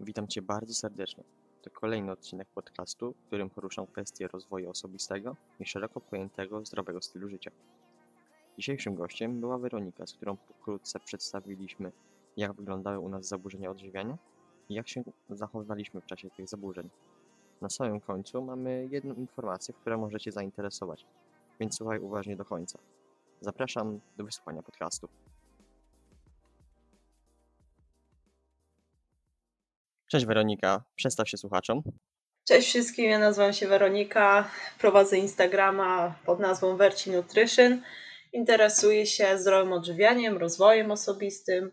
Witam Cię bardzo serdecznie. To kolejny odcinek podcastu, w którym poruszam kwestie rozwoju osobistego i szeroko pojętego zdrowego stylu życia. Dzisiejszym gościem była Weronika, z którą pokrótce przedstawiliśmy, jak wyglądały u nas zaburzenia odżywiania i jak się zachowywaliśmy w czasie tych zaburzeń. Na samym końcu mamy jedną informację, która może Cię zainteresować, więc słuchaj uważnie do końca. Zapraszam do wysłuchania podcastu. Cześć Weronika, przedstaw się słuchaczom. Cześć wszystkim, ja nazywam się Weronika, prowadzę Instagrama pod nazwą Verci Nutrition. Interesuję się zdrowym odżywianiem, rozwojem osobistym.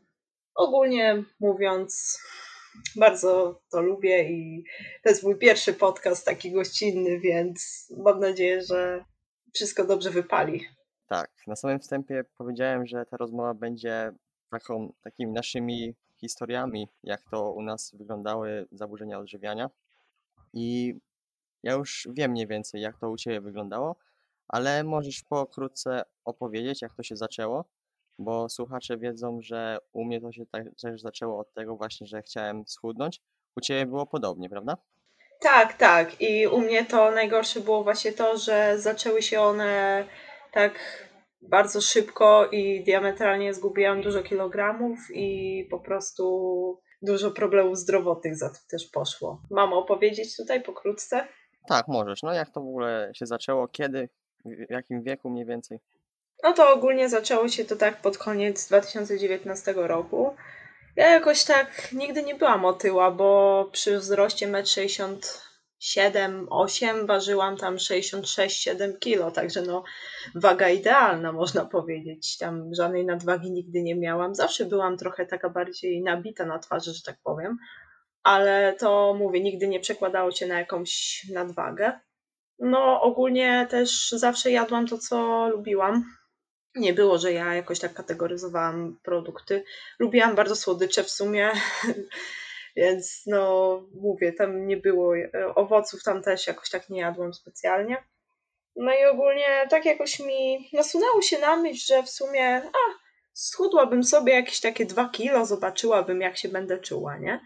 Ogólnie mówiąc, bardzo to lubię i to jest mój pierwszy podcast taki gościnny, więc mam nadzieję, że wszystko dobrze wypali. Tak, na samym wstępie powiedziałem, że ta rozmowa będzie taką, takimi naszymi historiami, jak to u nas wyglądały zaburzenia odżywiania. I ja już wiem mniej więcej, jak to u Ciebie wyglądało, ale możesz pokrótce opowiedzieć, jak to się zaczęło, bo słuchacze wiedzą, że u mnie to się tak, też zaczęło od tego właśnie, że chciałem schudnąć. U Ciebie było podobnie, prawda? Tak, tak. I u mnie to najgorsze było właśnie to, że zaczęły się one tak bardzo szybko i diametralnie zgubiłam dużo kilogramów i po prostu dużo problemów zdrowotnych za to też poszło. Mam opowiedzieć tutaj pokrótce? Tak, możesz. No jak to w ogóle się zaczęło? Kiedy? W jakim wieku mniej więcej? No to ogólnie zaczęło się to tak pod koniec 2019 roku. Ja jakoś tak nigdy nie byłam otyła, bo przy wzroście 1,60 m 7, 8, ważyłam tam 66-7 kilo, także no waga idealna można powiedzieć. Tam żadnej nadwagi nigdy nie miałam. Zawsze byłam trochę taka bardziej nabita na twarzy, że tak powiem, ale to mówię, nigdy nie przekładało się na jakąś nadwagę. No ogólnie też zawsze jadłam to, co lubiłam. Nie było, że ja jakoś tak kategoryzowałam produkty. Lubiłam bardzo słodycze w sumie. Więc no mówię, tam nie było e, owoców, tam też jakoś tak nie jadłam specjalnie. No i ogólnie tak jakoś mi nasunęło się na myśl, że w sumie a, schudłabym sobie jakieś takie dwa kilo, zobaczyłabym jak się będę czuła, nie?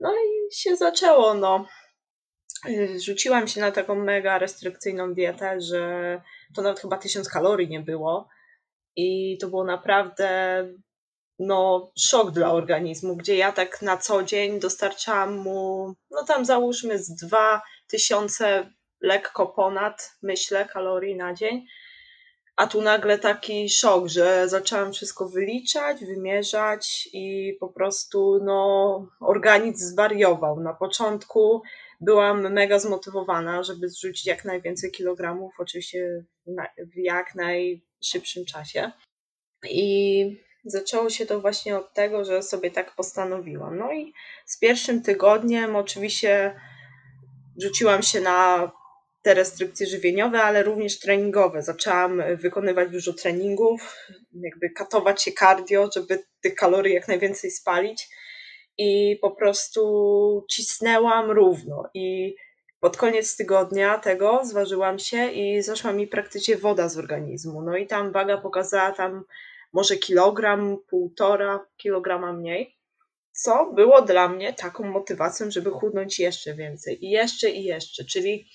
No i się zaczęło, no. Y, rzuciłam się na taką mega restrykcyjną dietę, że to nawet chyba tysiąc kalorii nie było. I to było naprawdę no, szok dla organizmu, gdzie ja tak na co dzień dostarczałam mu, no tam załóżmy z 2000 lekko ponad, myślę, kalorii na dzień. A tu nagle taki szok, że zaczęłam wszystko wyliczać, wymierzać i po prostu no, organizm zwariował. Na początku byłam mega zmotywowana, żeby zrzucić jak najwięcej kilogramów, oczywiście w jak najszybszym czasie. I zaczęło się to właśnie od tego, że sobie tak postanowiłam. No i z pierwszym tygodniem oczywiście rzuciłam się na te restrykcje żywieniowe, ale również treningowe. Zaczęłam wykonywać dużo treningów, jakby katować się cardio, żeby tych kalorii jak najwięcej spalić i po prostu cisnęłam równo i pod koniec tygodnia tego zważyłam się i zaszła mi praktycznie woda z organizmu. No i tam waga pokazała tam może kilogram, półtora kilograma mniej, co było dla mnie taką motywacją, żeby chudnąć jeszcze więcej i jeszcze i jeszcze, czyli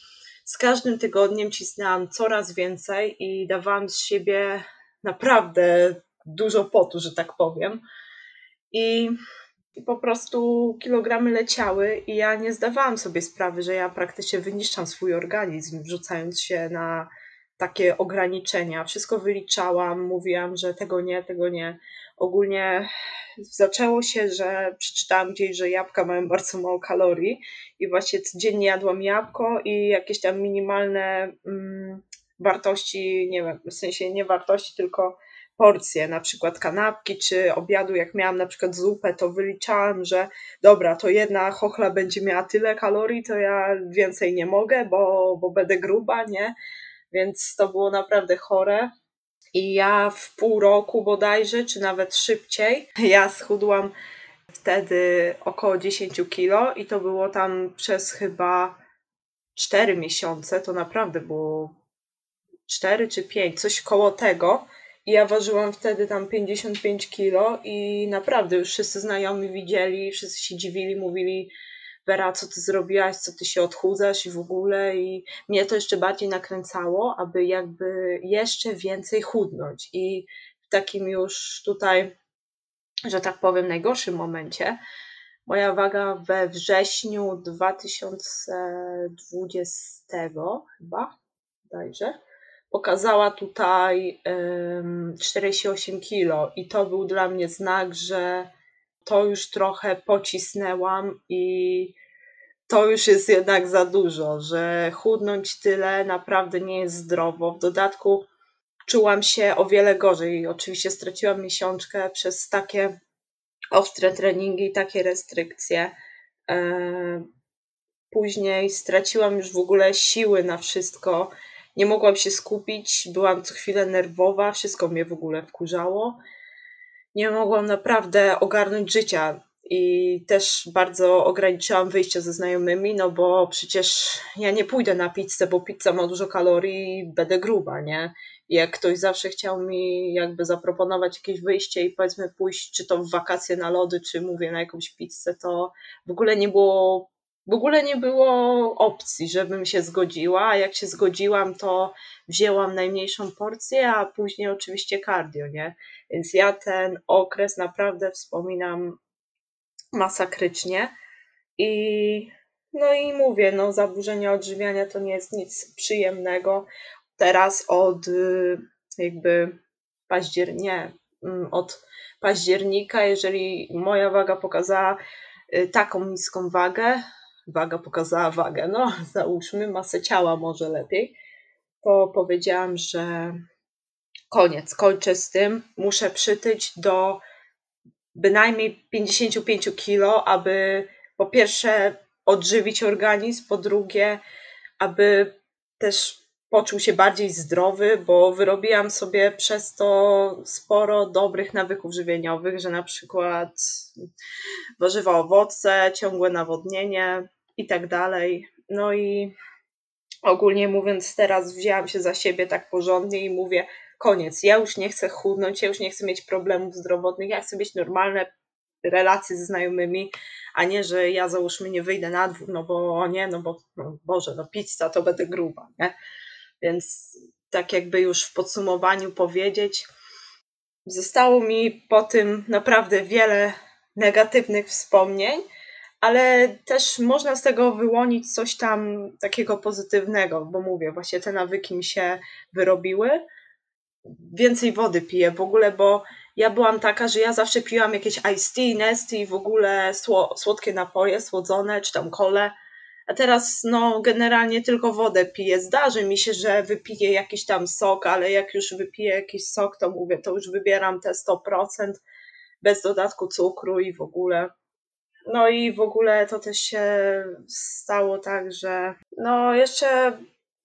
z każdym tygodniem cisnęłam coraz więcej i dawałam z siebie naprawdę dużo potu, że tak powiem. I, I, po prostu kilogramy leciały i ja nie zdawałam sobie sprawy, że ja praktycznie wyniszczam swój organizm, wrzucając się na takie ograniczenia. Wszystko wyliczałam, mówiłam, że tego nie, tego nie. Ogólnie zaczęło się, że przeczytałam gdzieś, że jabłka mają bardzo mało kalorii i właśnie codziennie jadłam jabłko i jakieś tam minimalne mm, wartości, nie wiem, w sensie nie wartości, tylko porcje, na przykład kanapki czy obiadu, jak miałam na przykład zupę, to wyliczałam, że dobra, to jedna chochla będzie miała tyle kalorii, to ja więcej nie mogę, bo, bo będę gruba, nie? Więc to było naprawdę chore. I ja w pół roku bodajże, czy nawet szybciej, ja schudłam wtedy około 10 kilo i to było tam przez chyba 4 miesiące, to naprawdę było 4 czy 5, coś koło tego. Ja ważyłam wtedy tam 55 kilo i naprawdę już wszyscy znajomi widzieli, wszyscy się dziwili, mówili Wera, co ty zrobiłaś, co ty się odchudzasz i w ogóle. I mnie to jeszcze bardziej nakręcało, aby jakby jeszcze więcej chudnąć. I w takim już tutaj, że tak powiem, najgorszym momencie moja waga we wrześniu 2020 chyba, dajże, pokazała tutaj 48 kilo. I to był dla mnie znak, że to już trochę pocisnęłam i to już jest jednak za dużo, że chudnąć tyle naprawdę nie jest zdrowo. W dodatku czułam się o wiele gorzej. Oczywiście straciłam miesiączkę przez takie ostre treningi takie restrykcje. E, później straciłam już w ogóle siły na wszystko. Nie mogłam się skupić, byłam co chwilę nerwowa, wszystko mnie w ogóle wkurzało. Nie mogłam naprawdę ogarnąć życia i też bardzo ograniczyłam wyjście ze znajomymi, no bo przecież ja nie pójdę na pizzę, bo pizza ma dużo kalorii i będę gruba, nie? I jak ktoś zawsze chciał mi jakby zaproponować jakieś wyjście i powiedzmy pójść, czy to w wakacje na lody, czy mówię na jakąś pizzę, to w ogóle nie było w ogóle nie było opcji, żebym się zgodziła, a jak się zgodziłam, to wzięłam najmniejszą porcję, a później oczywiście cardio, nie? Więc ja ten okres naprawdę wspominam masakrycznie i no i mówię, no zaburzenia odżywiania to nie jest nic przyjemnego. Teraz od y, jakby października, mm, od października, jeżeli moja waga pokazała y, taką niską wagę, waga pokazała wagę, no załóżmy masę ciała może lepiej, to powiedziałam, że koniec, kończę z tym, muszę przytyć do bynajmniej 55 kilo, aby po pierwsze odżywić organizm, po drugie, aby też poczuł się bardziej zdrowy, bo wyrobiłam sobie przez to sporo dobrych nawyków żywieniowych, że na przykład warzywa, owoce, ciągłe nawodnienie i tak dalej. No i ogólnie mówiąc, teraz wzięłam się za siebie tak porządnie i mówię, koniec, ja już nie chcę chudnąć, ja już nie chcę mieć problemów zdrowotnych, ja chcę mieć normalne relacje ze znajomymi, a nie, że ja załóżmy nie wyjdę na dwór, no bo nie, no bo no Boże, no pizza to będę gruba, nie? Więc tak jakby już w podsumowaniu powiedzieć, zostało mi po tym naprawdę wiele negatywnych wspomnień, ale też można z tego wyłonić coś tam takiego pozytywnego, bo mówię, właśnie te nawyki mi się wyrobiły. Więcej wody piję w ogóle, bo ja byłam taka, że ja zawsze piłam jakieś iced tea, nesty w ogóle słodkie napoje, słodzone, czy tam kole a teraz no generalnie tylko wodę piję. Zdarzy mi się, że wypiję jakiś tam sok, ale jak już wypiję jakiś sok, to mówię, to już wybieram te 100% bez dodatku cukru i w ogóle. No i w ogóle to też się stało tak, że no jeszcze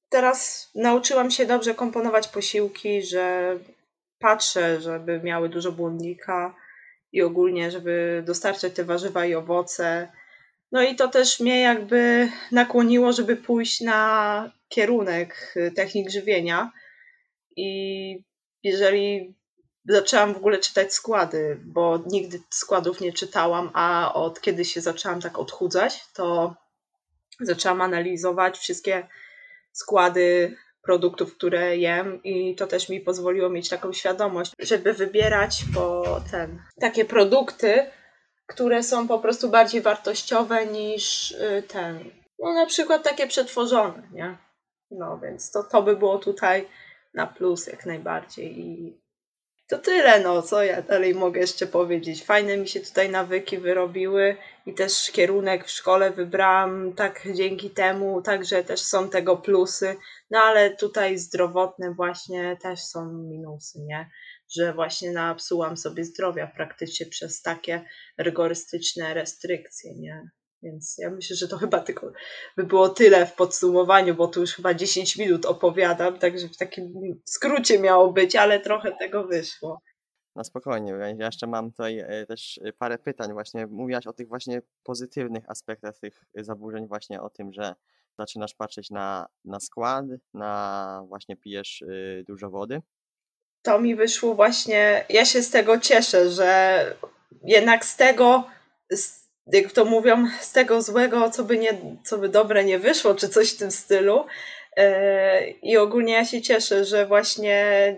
teraz nauczyłam się dobrze komponować posiłki, że patrzę, żeby miały dużo błonnika i ogólnie, żeby dostarczać te warzywa i owoce no i to też mnie jakby nakłoniło, żeby pójść na kierunek technik żywienia. I jeżeli zaczęłam w ogóle czytać składy, bo nigdy składów nie czytałam, a od kiedy się zaczęłam tak odchudzać, to zaczęłam analizować wszystkie składy produktów, które jem i to też mi pozwoliło mieć taką świadomość, żeby wybierać po ten takie produkty, które są po prostu bardziej wartościowe niż y, ten. No na przykład takie przetworzone, nie? No więc to, to by było tutaj na plus jak najbardziej. I to tyle, no co ja dalej mogę jeszcze powiedzieć. Fajne mi się tutaj nawyki wyrobiły i też kierunek w szkole wybrałam tak dzięki temu, także też są tego plusy. No ale tutaj zdrowotne właśnie też są minusy, nie? że właśnie napsułam sobie zdrowia praktycznie przez takie rygorystyczne restrykcje, nie? Więc ja myślę, że to chyba tylko by było tyle w podsumowaniu, bo tu już chyba 10 minut opowiadam, także w takim skrócie miało być, ale trochę tego wyszło. No spokojnie, ja jeszcze mam tutaj e, też parę pytań. Właśnie mówiłaś o tych właśnie pozytywnych aspektach tych zaburzeń, właśnie o tym, że zaczynasz patrzeć na, na skład, na właśnie pijesz e, dużo wody. to mi wyszło właśnie, ja się z tego cieszę, że jednak z tego, jak to mówią, z tego złego, co by, nie, co by dobre nie wyszło, czy coś w tym stylu. E, I ogólnie ja się cieszę, że właśnie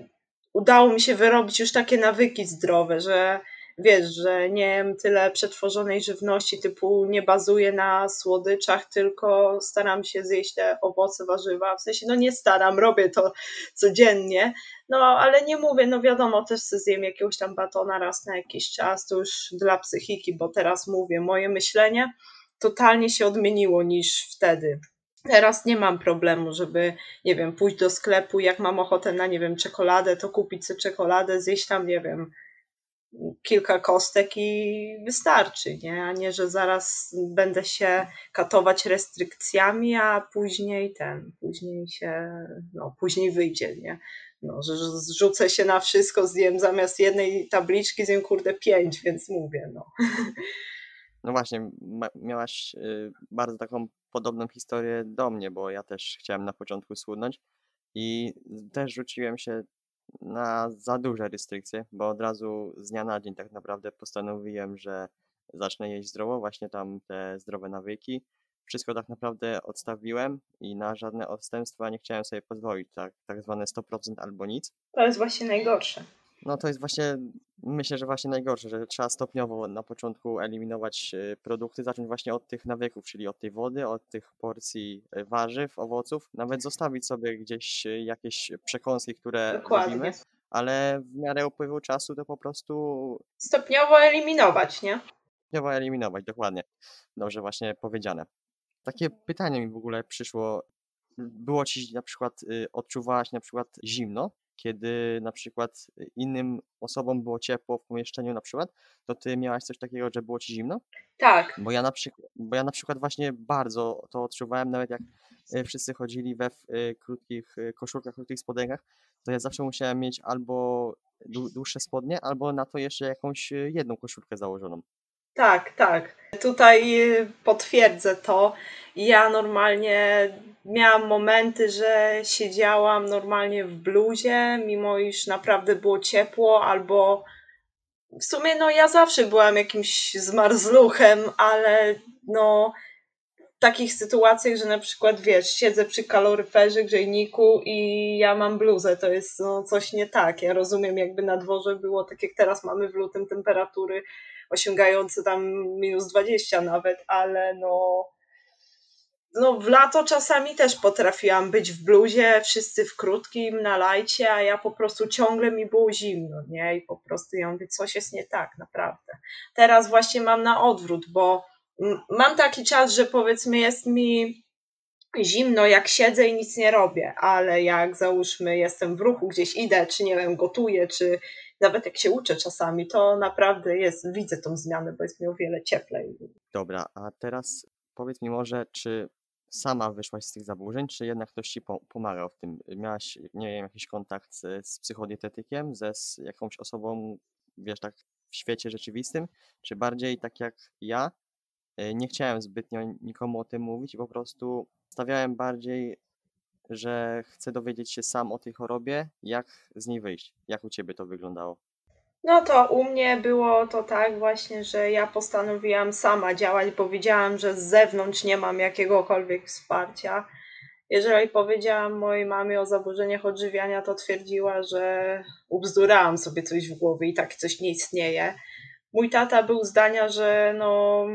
udało mi się wyrobić już takie nawyki zdrowe, że wiesz, że nie jem tyle przetworzonej żywności, typu nie bazuję na słodyczach, tylko staram się zjeść te owoce, warzywa. W sensie, no nie staram, robię to codziennie, no ale nie mówię, no wiadomo, też zjem jakiegoś tam batona raz na jakiś czas, to już dla psychiki, bo teraz mówię, moje myślenie totalnie się odmieniło niż wtedy. Teraz nie mam problemu, żeby, nie wiem, pójść do sklepu, jak mam ochotę na, nie wiem, czekoladę, to kupić sobie czekoladę, zjeść tam, nie wiem, kilka kostek i wystarczy, nie? A nie, że zaraz będę się katować restrykcjami, a później ten, później się, no, później wyjdzie, nie? No, że zrzucę się na wszystko, zjem zamiast jednej tabliczki, zjem kurde pięć, więc mówię, no. No właśnie, miałaś y, bardzo taką podobną historię do mnie, bo ja też chciałem na początku schudnąć i też rzuciłem się na za duże restrykcje, bo od razu z dnia na dzień tak naprawdę postanowiłem, że zacznę jeść zdrowo, właśnie tam te zdrowe nawyki. Wszystko tak naprawdę odstawiłem i na żadne odstępstwa nie chciałem sobie pozwolić, tak, tak zwane 100% albo nic. To jest właśnie najgorsze. No to jest właśnie, myślę, że właśnie najgorsze, że trzeba stopniowo na początku eliminować e, produkty, zacząć właśnie od tych nawyków, czyli od tej wody, od tych porcji e, warzyw, owoców, nawet zostawić sobie gdzieś e, jakieś przekąski, które Dokładnie. lubimy, ale w miarę upływu czasu to po prostu... Stopniowo eliminować, nie? Stopniowo eliminować, dokładnie. Dobrze właśnie powiedziane. Takie pytanie mi w ogóle przyszło. Było ci na przykład, odczuwałaś na przykład zimno kiedy na przykład innym osobom było ciepło w pomieszczeniu na przykład, to ty miałaś coś takiego, że było ci zimno? Tak. Bo ja na przykład, bo ja na przykład właśnie bardzo to odczuwałem, nawet jak e, wszyscy chodzili we e, krótkich e, koszulkach, krótkich spodenkach, to ja zawsze musiałem mieć albo dłuższe spodnie, albo na to jeszcze jakąś jedną koszulkę założoną. Tak, tak. Tutaj potwierdzę to. Ja normalnie miałam momenty, że siedziałam normalnie w bluzie, mimo iż naprawdę było ciepło, albo w sumie no ja zawsze byłam jakimś zmarzluchem, ale no takich sytuacjach, że na przykład wiesz, siedzę przy kaloryferze, grzejniku i ja mam bluzę, to jest no, coś nie tak. Ja rozumiem, jakby na dworze było tak jak teraz mamy w lutym temperatury osiągające tam minus 20 nawet, ale no no w lato czasami też potrafiłam być w bluzie, wszyscy w krótkim, na lajcie, a ja po prostu ciągle mi było zimno, nie? I po prostu ja mówię, coś jest nie tak, naprawdę. Teraz właśnie mam na odwrót, bo mam taki czas, że powiedzmy jest mi zimno, jak siedzę i nic nie robię, ale jak załóżmy jestem w ruchu, gdzieś idę, czy nie wiem, gotuję, czy nawet jak się uczę czasami, to naprawdę jest, widzę tą zmianę, bo jest mi o wiele cieplej. Dobra, a teraz powiedz mi może, czy sama wyszłaś z tych zaburzeń, czy jednak ktoś ci pomagał w tym? Miałaś, nie wiem, jakiś kontakt z, z psychodietetykiem, ze z jakąś osobą, wiesz, tak w świecie rzeczywistym, czy bardziej tak jak ja, nie chciałem zbytnio nikomu o tym mówić, po prostu stawiałem bardziej, że chcę dowiedzieć się sam o tej chorobie, jak z niej wyjść. Jak u ciebie to wyglądało? No to u mnie było to tak właśnie, że ja postanowiłam sama działać, bo wiedziałam, że z zewnątrz nie mam jakiegokolwiek wsparcia. Jeżeli powiedziałam mojej mamie o zaburzeniach odżywiania, to twierdziła, że ubzdurałam sobie coś w głowie i tak coś nie istnieje. Mój tata był zdania, że no,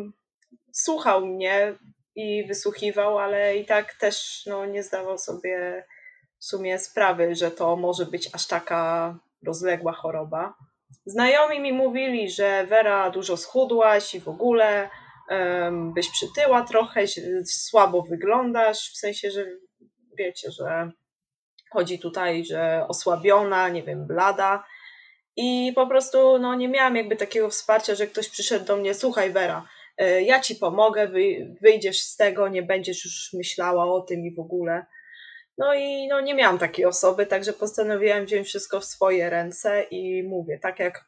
słuchał mnie i wysłuchiwał, ale i tak też no, nie zdawał sobie w sumie sprawy, że to może być aż taka rozległa choroba. Znajomi mi mówili, że Wera dużo schudłaś i w ogóle um, byś przytyła trochę, słabo wyglądasz, w sensie, że wiecie, że chodzi tutaj, że osłabiona, nie wiem, blada. I po prostu no, nie miałam jakby takiego wsparcia, że ktoś przyszedł do mnie, słuchaj Wera, ja ci pomogę, wyjdziesz z tego, nie będziesz już myślała o tym i w ogóle. No i no, nie miałam takiej osoby, także postanowiłam wziąć wszystko w swoje ręce i mówię, tak jak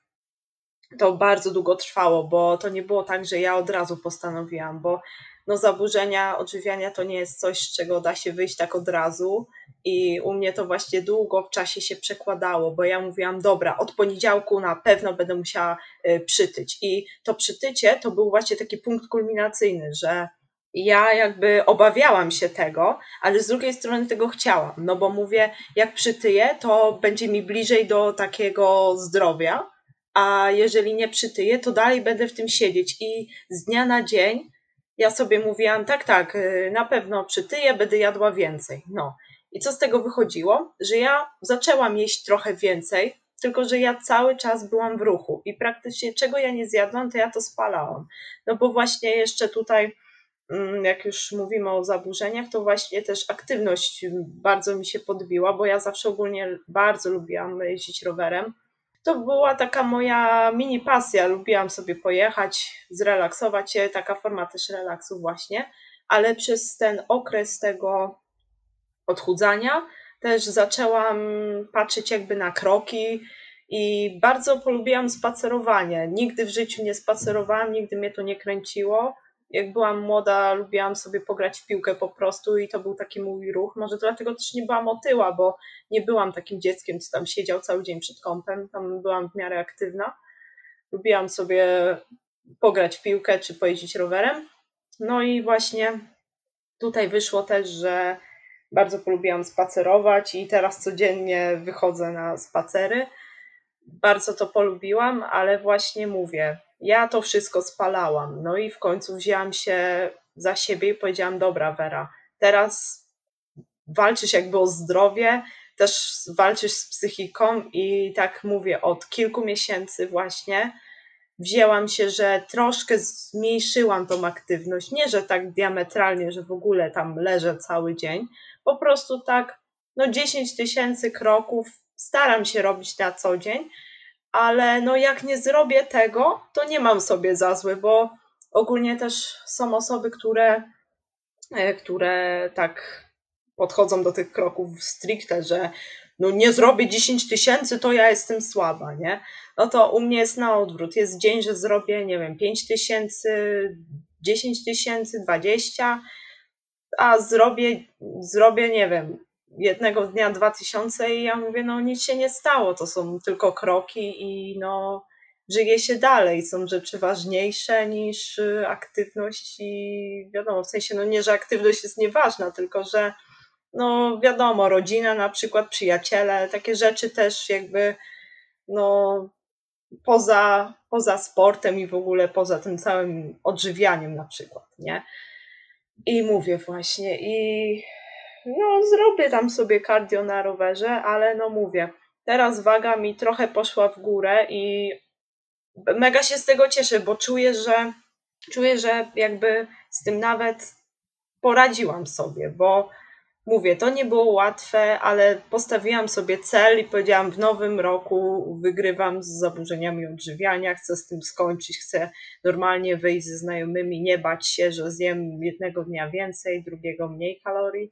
to bardzo długo trwało, bo to nie było tak, że ja od razu postanowiłam, bo no, zaburzenia odżywiania to nie jest coś, z czego da się wyjść tak od razu I u mnie to właśnie długo w czasie się przekładało, bo ja mówiłam, dobra, od poniedziałku na pewno będę musiała y, przytyć. I to przytycie to był właśnie taki punkt kulminacyjny, że ja jakby obawiałam się tego, ale z drugiej strony tego chciałam, no bo mówię, jak przytyję, to będzie mi bliżej do takiego zdrowia, a jeżeli nie przytyję, to dalej będę w tym siedzieć i z dnia na dzień ja sobie mówiłam, tak, tak, y, na pewno przytyję, będę jadła więcej. No. I co z tego wychodziło? Że ja zaczęłam jeść trochę więcej, tylko że ja cały czas byłam w ruchu i praktycznie czego ja nie zjadłam, to ja to spalałam. No bo właśnie jeszcze tutaj Mm, jak już mówimy o zaburzeniach, to właśnie też aktywność bardzo mi się podbiła, bo ja zawsze ogólnie bardzo lubiłam jeździć rowerem. To była taka moja mini pasja. Lubiłam sobie pojechać, zrelaksować się, taka forma też relaksu właśnie, ale przez ten okres tego odchudzania też zaczęłam patrzeć jakby na kroki i bardzo polubiłam spacerowanie. Nigdy w życiu nie spacerowałam, nigdy mnie to nie kręciło jak byłam młoda, lubiłam sobie pograć w piłkę po prostu i to był taki mój ruch. Może dlatego też nie byłam otyła, bo nie byłam takim dzieckiem, co tam siedział cały dzień przed kąpem. Tam byłam w miarę aktywna. Lubiłam sobie pograć w piłkę czy pojeździć rowerem. No i właśnie tutaj wyszło też, że bardzo polubiłam spacerować i teraz codziennie wychodzę na spacery. Bardzo to polubiłam, ale właśnie mówię, ja to wszystko spalałam. No i w końcu wzięłam się za siebie i powiedziałam: Dobra, Wera, teraz walczysz jakby o zdrowie, też walczysz z psychiką, i tak mówię, od kilku miesięcy właśnie wzięłam się, że troszkę zmniejszyłam tą aktywność. Nie, że tak diametralnie, że w ogóle tam leżę cały dzień, po prostu tak, no 10 tysięcy kroków staram się robić na co dzień ale no jak nie zrobię tego, to nie mam sobie za złe, bo ogólnie też są osoby, które, e, które tak podchodzą do tych kroków stricte, że no nie zrobię 10 tysięcy, to ja jestem słaba, nie? No to u mnie jest na odwrót. Jest dzień, że zrobię, nie wiem, 5 tysięcy, 10 tysięcy, 20, a zrobię, zrobię, nie wiem, jednego dnia 2000 i ja mówię, no nic się nie stało, to są tylko kroki i no żyje się dalej, są rzeczy ważniejsze niż y, aktywność i wiadomo, w sensie no nie, że aktywność jest nieważna, tylko że no wiadomo, rodzina na przykład, przyjaciele, takie rzeczy też jakby no poza, poza sportem i w ogóle poza tym całym odżywianiem na przykład, nie? I mówię właśnie i no zrobię tam sobie cardio na rowerze, ale no mówię, teraz waga mi trochę poszła w górę i mega się z tego cieszę, bo czuję, że czuję, że jakby z tym nawet poradziłam sobie, bo mówię, to nie było łatwe, ale postawiłam sobie cel i powiedziałam, w nowym roku wygrywam z zaburzeniami odżywiania, chcę z tym skończyć, chcę normalnie wyjść ze znajomymi, nie bać się, że zjem jednego dnia więcej, drugiego mniej kalorii.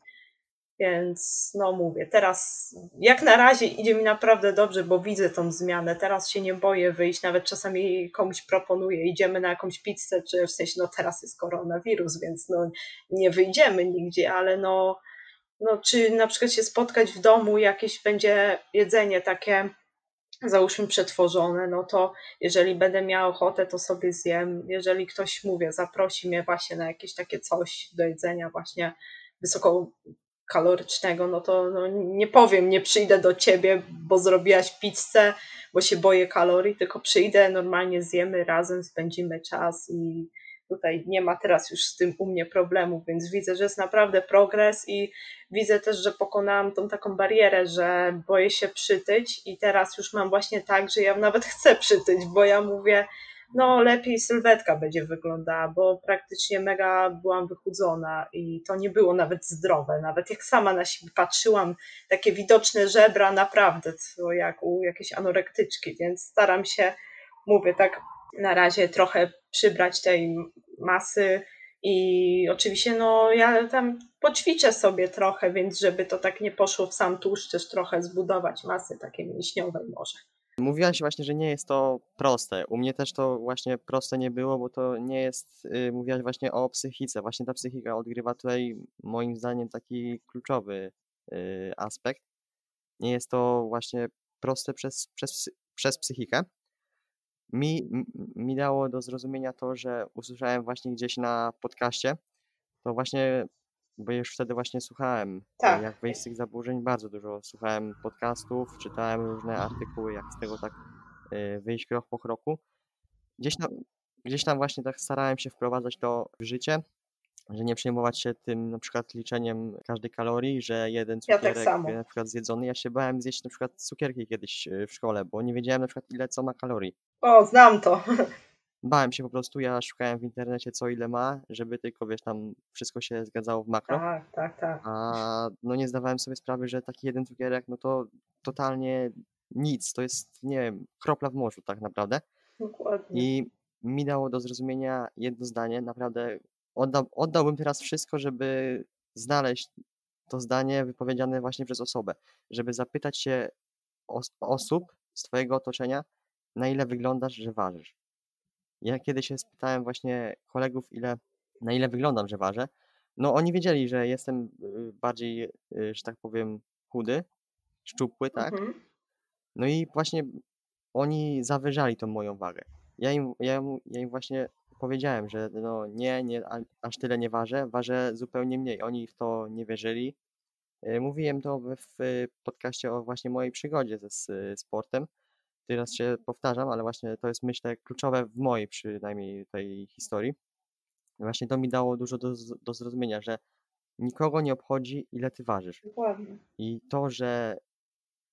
Więc no mówię, teraz jak na razie idzie mi naprawdę dobrze, bo widzę tą zmianę. Teraz się nie boję wyjść, nawet czasami komuś proponuję, idziemy na jakąś pizzę, czy w sensie, no teraz jest koronawirus, więc no nie wyjdziemy nigdzie, ale no, no czy na przykład się spotkać w domu, jakieś będzie jedzenie takie, załóżmy przetworzone, no to jeżeli będę miała ochotę, to sobie zjem. Jeżeli ktoś, mówię, zaprosi mnie właśnie na jakieś takie coś do jedzenia, właśnie wysoko kalorycznego, no to no, nie powiem, nie przyjdę do ciebie, bo zrobiłaś pizzę, bo się boję kalorii, tylko przyjdę, normalnie zjemy razem, spędzimy czas i tutaj nie ma teraz już z tym u mnie problemu, więc widzę, że jest naprawdę progres i widzę też, że pokonałam tą taką barierę, że boję się przytyć i teraz już mam właśnie tak, że ja nawet chcę przytyć, bo ja mówię, no lepiej sylwetka będzie wyglądała, bo praktycznie mega byłam wychudzona i to nie było nawet zdrowe. Nawet jak sama na siebie patrzyłam, takie widoczne żebra, naprawdę to jak u jakiejś anorektyczki, więc staram się, mówię tak, na razie trochę przybrać tej masy i oczywiście no ja tam poćwiczę sobie trochę, więc żeby to tak nie poszło w sam tłuszcz, też trochę zbudować masy takiej mięśniowej może. Mówiłaś właśnie, że nie jest to proste. U mnie też to właśnie proste nie było, bo to nie jest, yy, mówiłaś właśnie o psychice. Właśnie ta psychika odgrywa tutaj moim zdaniem taki kluczowy y, aspekt. Nie jest to właśnie proste przez, przez, przez psychikę. Mi, mi dało do zrozumienia to, że usłyszałem właśnie gdzieś na podcaście, to właśnie, bo już wtedy właśnie słuchałem, y, Tak. jak wyjść z tych zaburzeń, bardzo dużo słuchałem podcastów, czytałem różne artykuły, jak z tego tak y, wyjść krok po kroku. Gdzieś tam, gdzieś tam właśnie tak starałem się wprowadzać to w życie, że nie przejmować się tym na przykład liczeniem każdej kalorii, że jeden Ja tak cukierek y, na przykład zjedzony. Ja się bałem zjeść na przykład cukierki kiedyś w szkole, bo nie wiedziałem na przykład ile co ma kalorii. O, znam to. Bałem się po prostu, ja szukałem w internecie co ile ma, żeby tylko wiesz tam wszystko się zgadzało w makro. Tak, tak, tak. A no nie zdawałem sobie sprawy, że taki jeden cukierek, no to totalnie nic, to jest, nie wiem, kropla w morzu tak naprawdę. Dokładnie. I mi dało do zrozumienia jedno zdanie, naprawdę odda, oddałbym teraz wszystko, żeby znaleźć to zdanie wypowiedziane właśnie przez osobę, żeby zapytać się os osób z twojego otoczenia, na ile wyglądasz, że ważysz. Ja kiedyś się spytałem właśnie kolegów, ile, na ile wyglądam, że ważę. No oni wiedzieli, że jestem y, bardziej, y, że tak powiem, chudy, szczupły, tak? Mhm. No i właśnie oni zawyżali tą moją wagę. Ja im, ja, im- ja im właśnie powiedziałem, że no nie, nie, aż tyle nie ważę, ważę zupełnie mniej. Oni w to nie wierzyli. Y, Mówiłem to w, podcaście o właśnie mojej przygodzie ze sportem. Teraz się powtarzam, ale właśnie to jest myślę kluczowe w mojej przynajmniej tej historii. Właśnie to mi dało dużo do, do zrozumienia, że nikogo nie obchodzi, ile ty ważysz. Dokładnie. I to, że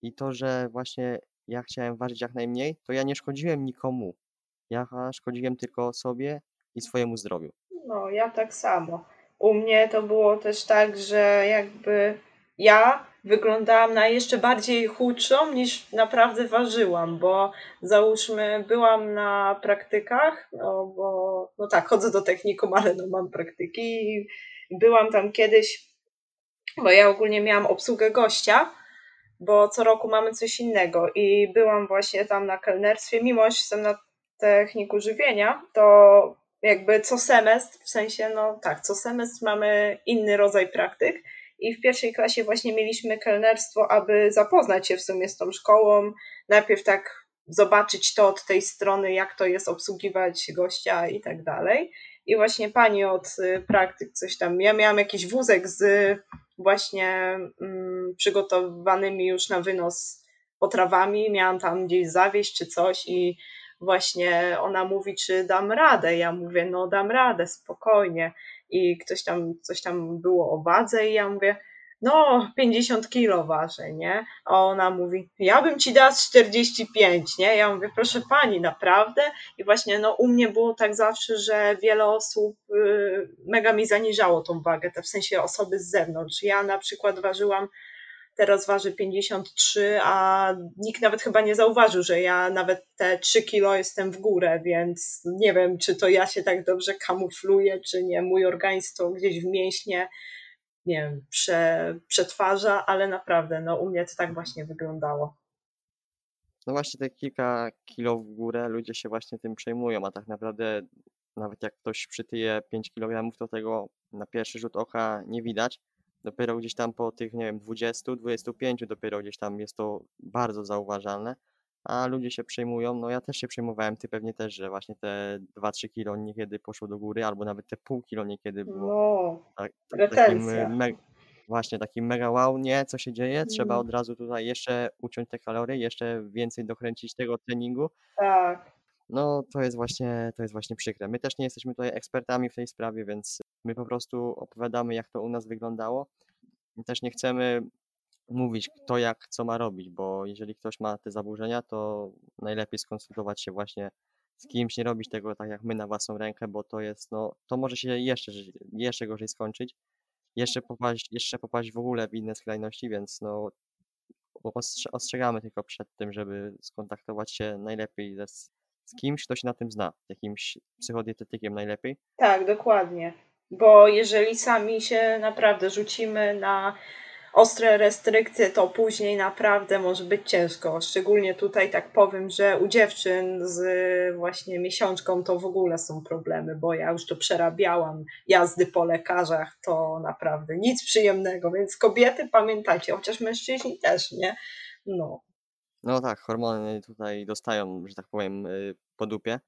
i to, że właśnie ja chciałem ważyć jak najmniej, to ja nie szkodziłem nikomu. Ja szkodziłem tylko sobie i swojemu zdrowiu. No, ja tak samo. U mnie to było też tak, że jakby ja wyglądałam na jeszcze bardziej chudszą niż naprawdę ważyłam, bo załóżmy byłam na praktykach, no bo no tak, chodzę do technikum, ale no mam praktyki i byłam tam kiedyś, bo ja ogólnie miałam obsługę gościa, bo co roku mamy coś innego i byłam właśnie tam na kelnerstwie, mimo że jestem na techniku żywienia, to jakby co semestr, w sensie, no tak, co semestr mamy inny rodzaj praktyk i w pierwszej klasie właśnie mieliśmy kelnerstwo, aby zapoznać się w sumie z tą szkołą, najpierw tak zobaczyć to od tej strony, jak to jest obsługiwać gościa i tak dalej. I właśnie pani od y, praktyk coś tam, ja miałam jakiś wózek z właśnie mm, przygotowanymi już na wynos potrawami, miałam tam gdzieś zawieźć czy coś i właśnie ona mówi, czy dam radę. Ja mówię, no dam radę, spokojnie. I ktoś tam, coś tam było o wadze i ja mówię, no 50 kilo ważę, nie? A ona mówi, ja bym ci dała z 45, nie? Ja mówię, proszę pani, naprawdę? I właśnie no u mnie było tak zawsze, że wiele osób y, mega mi zaniżało tą wagę, to w sensie osoby z zewnątrz. Ja na przykład ważyłam teraz waży 53, a nikt nawet chyba nie zauważył, że ja nawet te 3 kilo jestem w górę, więc nie wiem, czy to ja się tak dobrze kamufluję, czy nie. Mój organizm to gdzieś w mięśnie, nie wiem, prze, przetwarza, ale naprawdę, no u mnie to tak właśnie wyglądało. No właśnie te kilka kilo w górę ludzie się właśnie tym przejmują, a tak naprawdę nawet jak ktoś przytyje 5 kg, to tego na pierwszy rzut oka nie widać. Dopiero gdzieś tam po tych, nie wiem, 20, 25 dopiero gdzieś tam jest to bardzo zauważalne, a ludzie się przejmują. No ja też się przejmowałem, ty pewnie też, że właśnie te 2-3 kilo niekiedy poszło do góry, albo nawet te pół kilo niekiedy było No, tak, tak, takim właśnie takim mega wow, nie, co się dzieje? Trzeba Mm. od razu tutaj jeszcze uciąć te kalorie, jeszcze więcej dokręcić tego treningu. tak, No to jest właśnie, to jest właśnie przykre. My też nie jesteśmy tutaj ekspertami w tej sprawie, więc my po prostu opowiadamy, jak to u nas wyglądało. I też nie chcemy mówić, kto jak co ma robić, bo jeżeli ktoś ma te zaburzenia, to najlepiej skonsultować się właśnie z kimś, nie robić tego tak jak my na własną rękę, bo to jest, no, to może się jeszcze, jeszcze gorzej skończyć, jeszcze popaść, jeszcze popaść w ogóle w inne skrajności, więc no, ostrze- ostrzegamy tylko przed tym, żeby skontaktować się najlepiej ze, z kimś, kto się na tym zna, jakimś psychodietetykiem najlepiej. tak, dokładnie. Bo jeżeli sami się naprawdę rzucimy na ostre restrykcje, to później naprawdę może być ciężko. Szczególnie tutaj tak powiem, że u dziewczyn z właśnie miesiączką to w ogóle są problemy, bo ja już to przerabiałam. Jazdy po lekarzach to naprawdę nic przyjemnego, więc kobiety pamiętajcie, chociaż mężczyźni też, nie? No. No tak, hormony tutaj dostają, że tak powiem, y, po dupie.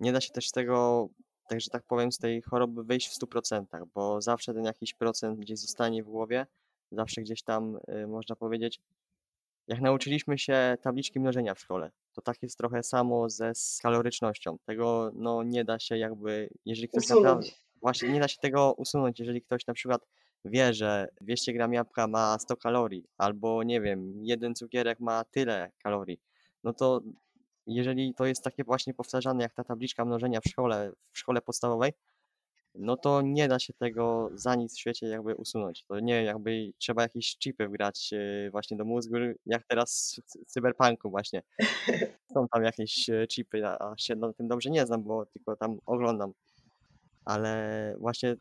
Nie da się też z tego, tak że tak powiem, z tej choroby wyjść w 100%, bo zawsze ten jakiś procent gdzieś zostanie w głowie, zawsze gdzieś tam, y, można powiedzieć, jak nauczyliśmy się tabliczki mnożenia w szkole, to tak jest trochę samo ze z kalorycznością. Tego no nie da się jakby, jeżeli ktoś naprawdę, Usunąć. właśnie nie da się tego usunąć, jeżeli ktoś na przykład wie, że 200 gram jabłka ma 100 kalorii, albo nie wiem, jeden cukierek ma tyle kalorii, no to jeżeli to jest takie właśnie powtarzane jak ta tabliczka mnożenia w szkole, w szkole podstawowej, no to nie da się tego za nic w świecie jakby usunąć. To nie jakby trzeba jakieś chipy wgrać yy, właśnie do mózgu, jak teraz w cy- cyberpunku właśnie. Są tam jakieś e, chipy, a się na tym dobrze nie znam, bo tylko tam oglądam. Ale właśnie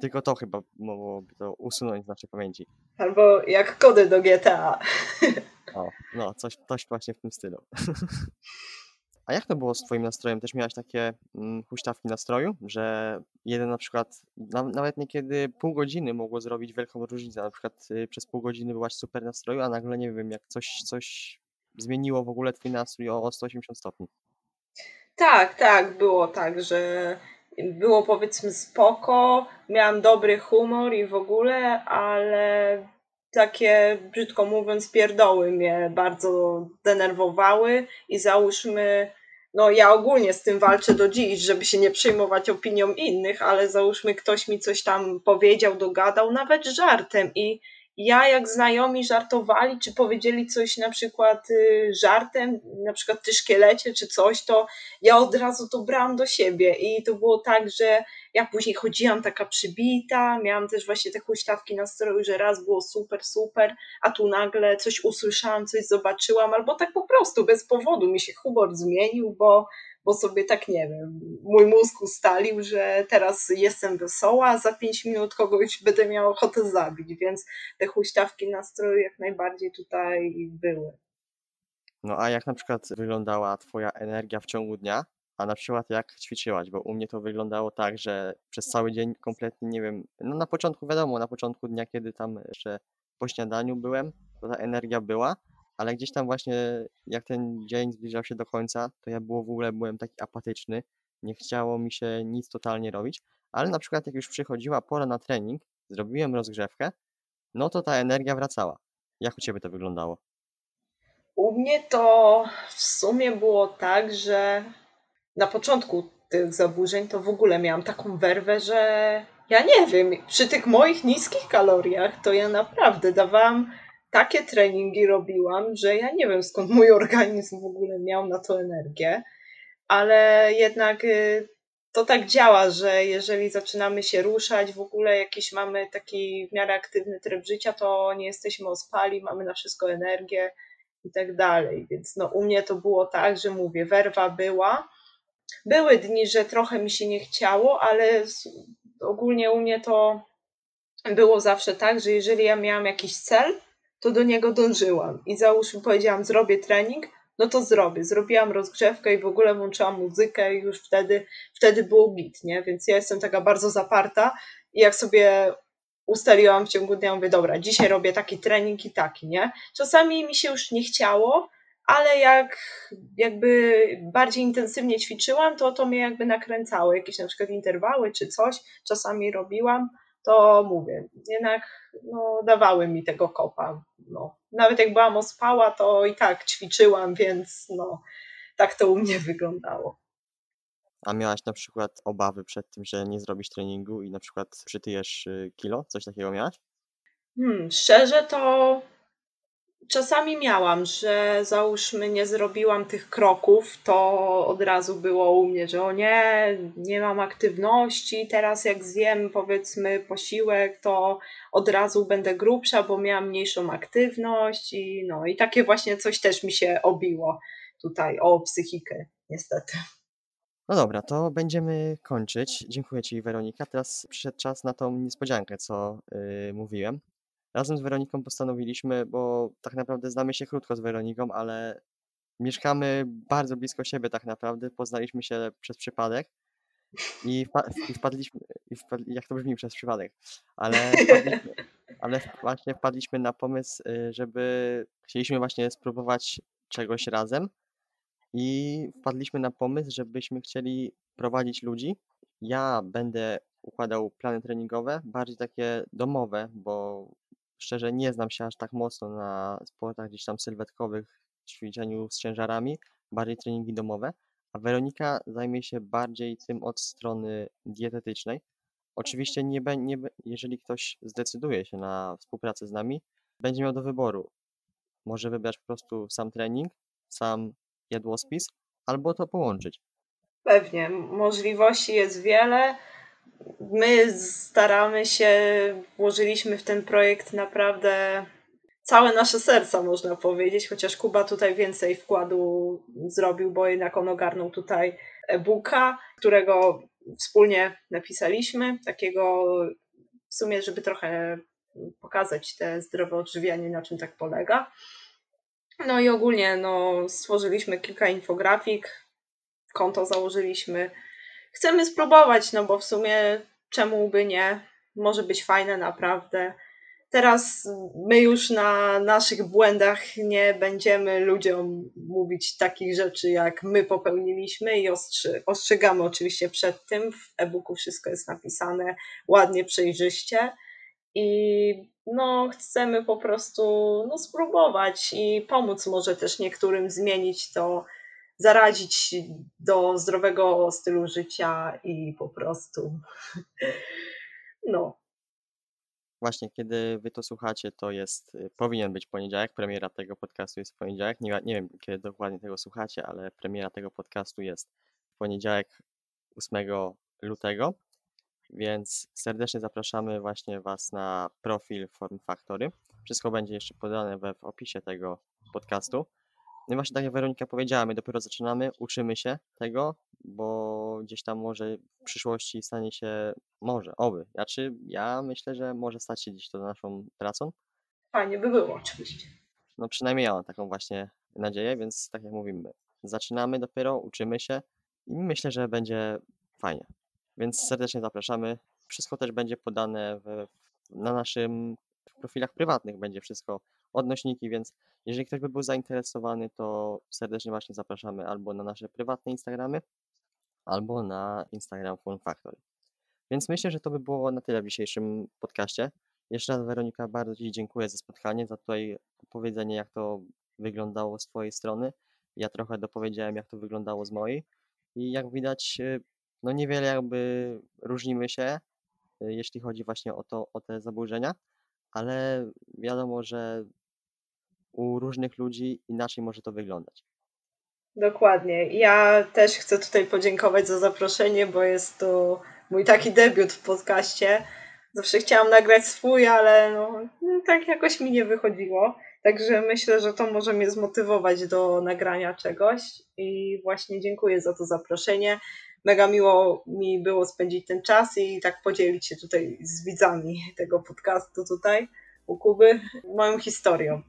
tylko to chyba mogłoby to usunąć z naszej pamięci. Albo jak kody do GTA. O, no, coś, coś właśnie w tym stylu. A jak to było z twoim nastrojem? Też miałaś takie mm, huśtawki nastroju, że jeden na przykład, na, nawet niekiedy pół godziny mogło zrobić wielką różnicę. Na przykład y, przez pół godziny byłaś super nastroju, a nagle nie wiem, jak coś, coś zmieniło w ogóle twój nastrój o 180 stopni. Tak, tak, było tak, że było powiedzmy spoko, miałam dobry humor i w ogóle, ale takie, brzydko mówiąc, pierdoły mnie bardzo denerwowały i załóżmy, no ja ogólnie z tym walczę do dziś, żeby się nie przejmować opinią innych, ale załóżmy ktoś mi coś tam powiedział, dogadał, nawet żartem i ja jak znajomi żartowali, czy powiedzieli coś na przykład y, żartem, na przykład ty szkielecie, czy coś, to ja od razu to brałam do siebie. I to było tak, że ja później chodziłam taka przybita, miałam też właśnie te huśtawki nastroju, że raz było super, super, a tu nagle coś usłyszałam, coś zobaczyłam, albo tak po prostu bez powodu mi się humor zmienił, bo, bo sobie tak nie wiem, mój mózg ustalił, że teraz jestem wesoła, a za pięć minut kogoś będę miała ochotę zabić, więc te huśtawki nastroju jak najbardziej tutaj były. No a jak na przykład wyglądała twoja energia w ciągu dnia, a na przykład jak ćwiczyłaś? Bo u mnie to wyglądało tak, że przez cały dzień kompletnie nie wiem, no na początku wiadomo, na początku dnia, kiedy tam jeszcze po śniadaniu byłem, to ta energia była, ale gdzieś tam właśnie jak ten dzień zbliżał się do końca, to ja było w ogóle byłem taki apatyczny, nie chciało mi się nic totalnie robić, ale na przykład jak już przychodziła pora na trening, zrobiłem rozgrzewkę, no to ta energia wracała. Jak u ciebie to wyglądało? U mnie to w sumie było tak, że na początku tych zaburzeń to w ogóle miałam taką werwę, że ja nie wiem, przy tych moich niskich kaloriach to ja naprawdę dawałam takie treningi robiłam, że ja nie wiem skąd mój organizm w ogóle miał na to energię, ale jednak y, to tak działa, że jeżeli zaczynamy się ruszać, w ogóle jakiś mamy taki w miarę aktywny tryb życia, to nie jesteśmy ospali, mamy na wszystko energię i tak dalej. Więc no, u mnie to było tak, że mówię, werwa była. Były dni, że trochę mi się nie chciało, ale ogólnie u mnie to było zawsze tak, że jeżeli ja miałam jakiś cel, to do niego dążyłam. I załóżmy, powiedziałam, zrobię trening, no to zrobię. Zrobiłam rozgrzewkę i w ogóle włączyłam muzykę i już wtedy, wtedy było git, nie? Więc ja jestem taka bardzo zaparta i jak sobie ustaliłam w ciągu dnia, mówię, dobra, dzisiaj robię taki trening i taki, nie? Czasami mi się już nie chciało, ale jak jakby bardziej intensywnie ćwiczyłam, to to mnie jakby nakręcało, jakieś na przykład interwały czy coś, czasami robiłam, to mówię, jednak no, dawały mi tego kopa. No. Nawet jak byłam ospała, to i tak ćwiczyłam, więc no, tak to u mnie wyglądało. A miałaś na przykład obawy przed tym, że nie zrobisz treningu i na przykład przytyjesz y, kilo? Coś takiego miałaś? Hmm, szczerze to czasami miałam, że załóżmy nie zrobiłam tych kroków, to od razu było u mnie, że o nie, nie mam aktywności, teraz jak zjem powiedzmy posiłek, to od razu będę grubsza, bo miałam mniejszą aktywność i no i takie właśnie coś też mi się obiło tutaj o psychikę niestety. No dobra, to będziemy kończyć. Dziękuję Ci, Weronika. Teraz przyszedł czas na tą niespodziankę, co y, mówiłem. Razem z Weroniką postanowiliśmy, bo tak naprawdę znamy się krótko z Weroniką, ale mieszkamy bardzo blisko siebie tak naprawdę, poznaliśmy się przez przypadek i, wpa- i wpadliśmy, i wpad- jak to brzmi przez przypadek, ale wpadliśmy, ale właśnie wpadliśmy na pomysł, y, żeby chcieliśmy właśnie spróbować czegoś razem i wpadliśmy na pomysł, żebyśmy chcieli prowadzić ludzi. Ja będę układał plany treningowe, bardziej takie domowe, bo szczerze nie znam się aż tak mocno na sportach gdzieś tam sylwetkowych, ćwiczeniu z ciężarami, bardziej treningi domowe, a Weronika zajmie się bardziej tym od strony dietetycznej. Oczywiście nie, nie, jeżeli ktoś zdecyduje się na współpracę z nami, będzie miał do wyboru. Może wybrać po prostu sam trening, sam jadłospis, albo to połączyć. Pewnie, możliwości jest wiele. My staramy się, włożyliśmy w ten projekt naprawdę całe nasze serca, można powiedzieć, chociaż Kuba tutaj więcej wkładu zrobił, bo jednak on ogarnął tutaj e-booka, którego wspólnie napisaliśmy, takiego w sumie, żeby trochę pokazać te zdrowe odżywianie, na czym tak polega. No i ogólnie no, stworzyliśmy kilka infografik, konto założyliśmy. Chcemy spróbować, no bo w sumie czemu by nie? Może być fajne naprawdę. Teraz my już na naszych błędach nie będziemy ludziom mówić takich rzeczy, jak my popełniliśmy i ostrzy- ostrzegamy oczywiście przed tym. W e-booku wszystko jest napisane ładnie, przejrzyście. I no, chcemy po prostu no, spróbować i pomóc może też niektórym zmienić to, zarazić do zdrowego stylu życia i po prostu no, Właśnie kiedy wy to słuchacie, to jest, y, powinien być poniedziałek, premiera tego podcastu jest w poniedziałek. Nie, nie wiem, kiedy dokładnie tego słuchacie, ale premiera tego podcastu jest w poniedziałek 8 lutego, więc serdecznie zapraszamy właśnie was na profil Form Factory. Wszystko będzie jeszcze podane we w opisie tego podcastu. No i właśnie tak jak Weronika powiedziała, my dopiero zaczynamy, uczymy się tego, bo gdzieś tam może w przyszłości stanie się, może, oby. Znaczy, ja myślę, że może stać się gdzieś to naszą pracą. fajnie by było oczywiście. No przynajmniej ja mam taką właśnie nadzieję, więc tak jak mówimy, zaczynamy dopiero, uczymy się i myślę, że będzie fajnie. Więc serdecznie zapraszamy. Wszystko też będzie podane w, na naszym profilach prywatnych, będzie wszystko odnośniki, więc jeżeli ktoś by był zainteresowany, to serdecznie właśnie zapraszamy albo na nasze prywatne Instagramy, albo na Instagram Fun Factory. Więc myślę, że to by było na tyle w dzisiejszym podcaście. Jeszcze raz Weronika, bardzo Ci dziękuję za spotkanie, za tutaj opowiedzenie, jak to wyglądało z Twojej strony. Ja trochę dopowiedziałem, jak to wyglądało z mojej. I jak widać, y, no niewiele jakby różnimy się, y, jeśli chodzi właśnie o to, o te zaburzenia, ale wiadomo, że u różnych ludzi inaczej może to wyglądać. Dokładnie. Ja też chcę tutaj podziękować za zaproszenie, bo jest to mój taki debiut w podcaście. Zawsze chciałam nagrać swój, ale no, no, tak jakoś mi nie wychodziło. Także myślę, że to może mnie zmotywować do nagrania czegoś. I właśnie dziękuję za to zaproszenie. Mega miło mi było spędzić ten czas i tak podzielić się tutaj z widzami tego podcastu tutaj u Kuby moją historią.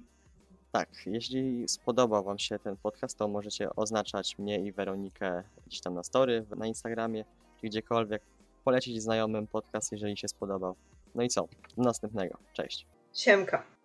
Tak, jeśli spodobał Wam się ten podcast, to możecie oznaczać mnie i Weronikę gdzieś tam na story, na Instagramie, czy gdziekolwiek. Polecić znajomym podcast, jeżeli się spodobał. No i co? Do następnego. Cześć. Siemka.